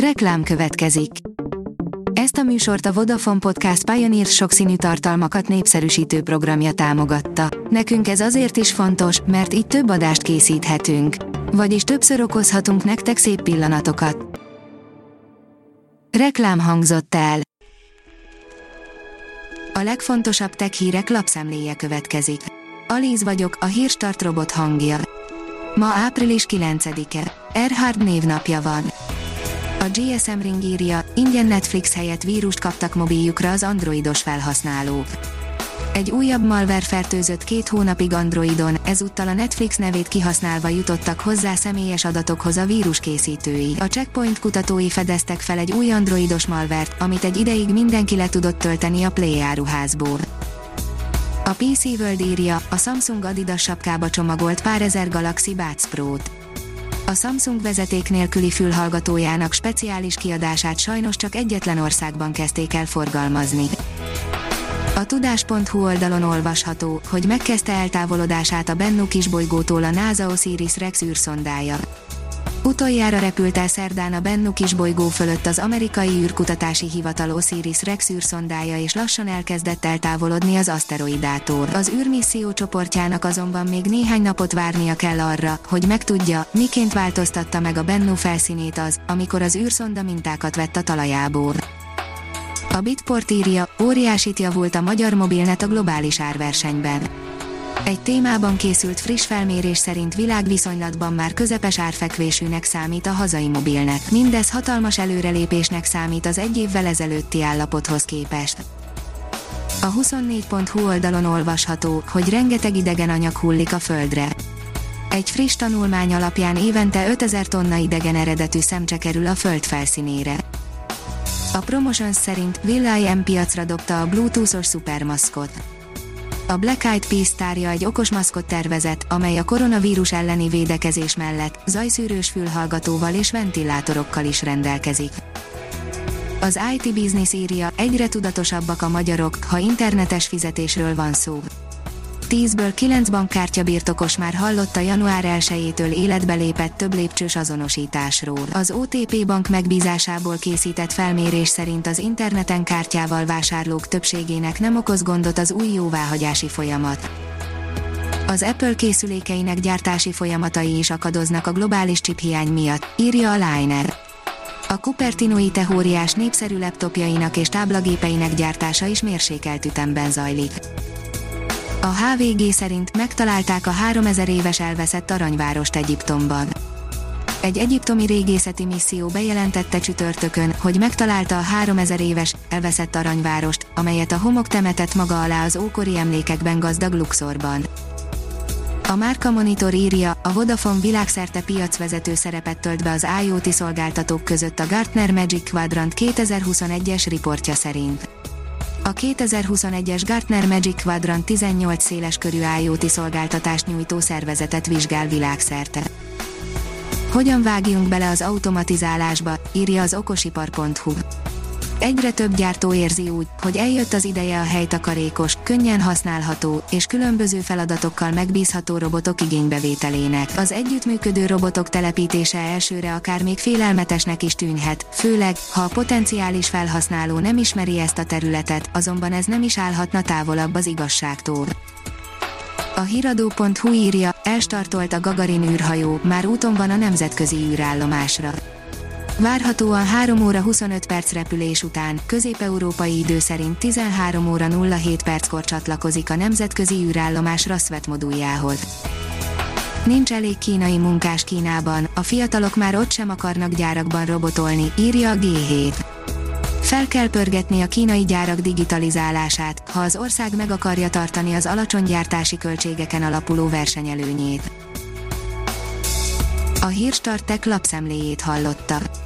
Reklám következik. Ezt a műsort a Vodafone Podcast Pioneer sokszínű tartalmakat népszerűsítő programja támogatta. Nekünk ez azért is fontos, mert így több adást készíthetünk. Vagyis többször okozhatunk nektek szép pillanatokat. Reklám hangzott el. A legfontosabb tech hírek lapszemléje következik. Alíz vagyok, a hírstart robot hangja. Ma április 9-e. Erhard névnapja van. A GSM Ring írja, ingyen Netflix helyett vírust kaptak mobiljukra az androidos felhasználók. Egy újabb malware fertőzött két hónapig Androidon, ezúttal a Netflix nevét kihasználva jutottak hozzá személyes adatokhoz a vírus készítői. A Checkpoint kutatói fedeztek fel egy új androidos malvert, amit egy ideig mindenki le tudott tölteni a Play áruházból. A PC World írja, a Samsung Adidas sapkába csomagolt pár ezer Galaxy Buds Pro-t. A Samsung vezeték nélküli fülhallgatójának speciális kiadását sajnos csak egyetlen országban kezdték el forgalmazni. A tudás.hu oldalon olvasható, hogy megkezdte eltávolodását a Bennu kisbolygótól a NASA Osiris-Rex űrszondája. Utoljára repült el szerdán a Bennu kisbolygó fölött az amerikai űrkutatási hivatal Osiris-Rex űrszondája és lassan elkezdett eltávolodni az aszteroidától. Az űrmisszió csoportjának azonban még néhány napot várnia kell arra, hogy megtudja, miként változtatta meg a Bennu felszínét az, amikor az űrszonda mintákat vett a talajából. A Bitport írja, óriásit javult a magyar mobilnet a globális árversenyben. Egy témában készült friss felmérés szerint világviszonylatban már közepes árfekvésűnek számít a hazai mobilnet. Mindez hatalmas előrelépésnek számít az egy évvel ezelőtti állapothoz képest. A 24.hu oldalon olvasható, hogy rengeteg idegen anyag hullik a földre. Egy friss tanulmány alapján évente 5000 tonna idegen eredetű szemcse kerül a föld felszínére. A Promotions szerint Will M piacra dobta a Bluetooth-os szupermaszkot. A Black Eyed Peas tárja egy okos maszkot tervezet, amely a koronavírus elleni védekezés mellett zajszűrős fülhallgatóval és ventilátorokkal is rendelkezik. Az IT Business írja, egyre tudatosabbak a magyarok, ha internetes fizetésről van szó. 10-ből 9 bankkártya birtokos már hallotta január 1-től életbe lépett több lépcsős azonosításról. Az OTP bank megbízásából készített felmérés szerint az interneten kártyával vásárlók többségének nem okoz gondot az új jóváhagyási folyamat. Az Apple készülékeinek gyártási folyamatai is akadoznak a globális hiány miatt, írja a Liner. A Cupertino teóriás népszerű laptopjainak és táblagépeinek gyártása is mérsékelt ütemben zajlik. A HVG szerint megtalálták a 3000 éves elveszett aranyvárost Egyiptomban. Egy egyiptomi régészeti misszió bejelentette csütörtökön, hogy megtalálta a 3000 éves, elveszett aranyvárost, amelyet a homok temetett maga alá az ókori emlékekben gazdag Luxorban. A Márka Monitor írja, a Vodafone világszerte piacvezető szerepet tölt be az IoT szolgáltatók között a Gartner Magic Quadrant 2021-es riportja szerint. A 2021-es Gartner Magic Quadrant 18 széles körű IoT szolgáltatást nyújtó szervezetet vizsgál világszerte. Hogyan vágjunk bele az automatizálásba, írja az okosipar.hu. Egyre több gyártó érzi úgy, hogy eljött az ideje a helytakarékos, könnyen használható és különböző feladatokkal megbízható robotok igénybevételének. Az együttműködő robotok telepítése elsőre akár még félelmetesnek is tűnhet, főleg, ha a potenciális felhasználó nem ismeri ezt a területet, azonban ez nem is állhatna távolabb az igazságtól. A hiradó.hu írja, elstartolt a Gagarin űrhajó, már úton van a nemzetközi űrállomásra. Várhatóan 3 óra 25 perc repülés után, közép-európai idő szerint 13 óra 07 perckor csatlakozik a nemzetközi űrállomás Raszvet moduljához. Nincs elég kínai munkás Kínában, a fiatalok már ott sem akarnak gyárakban robotolni, írja a G7. Fel kell pörgetni a kínai gyárak digitalizálását, ha az ország meg akarja tartani az alacsony gyártási költségeken alapuló versenyelőnyét. A Hírstartek lapszemléjét hallotta.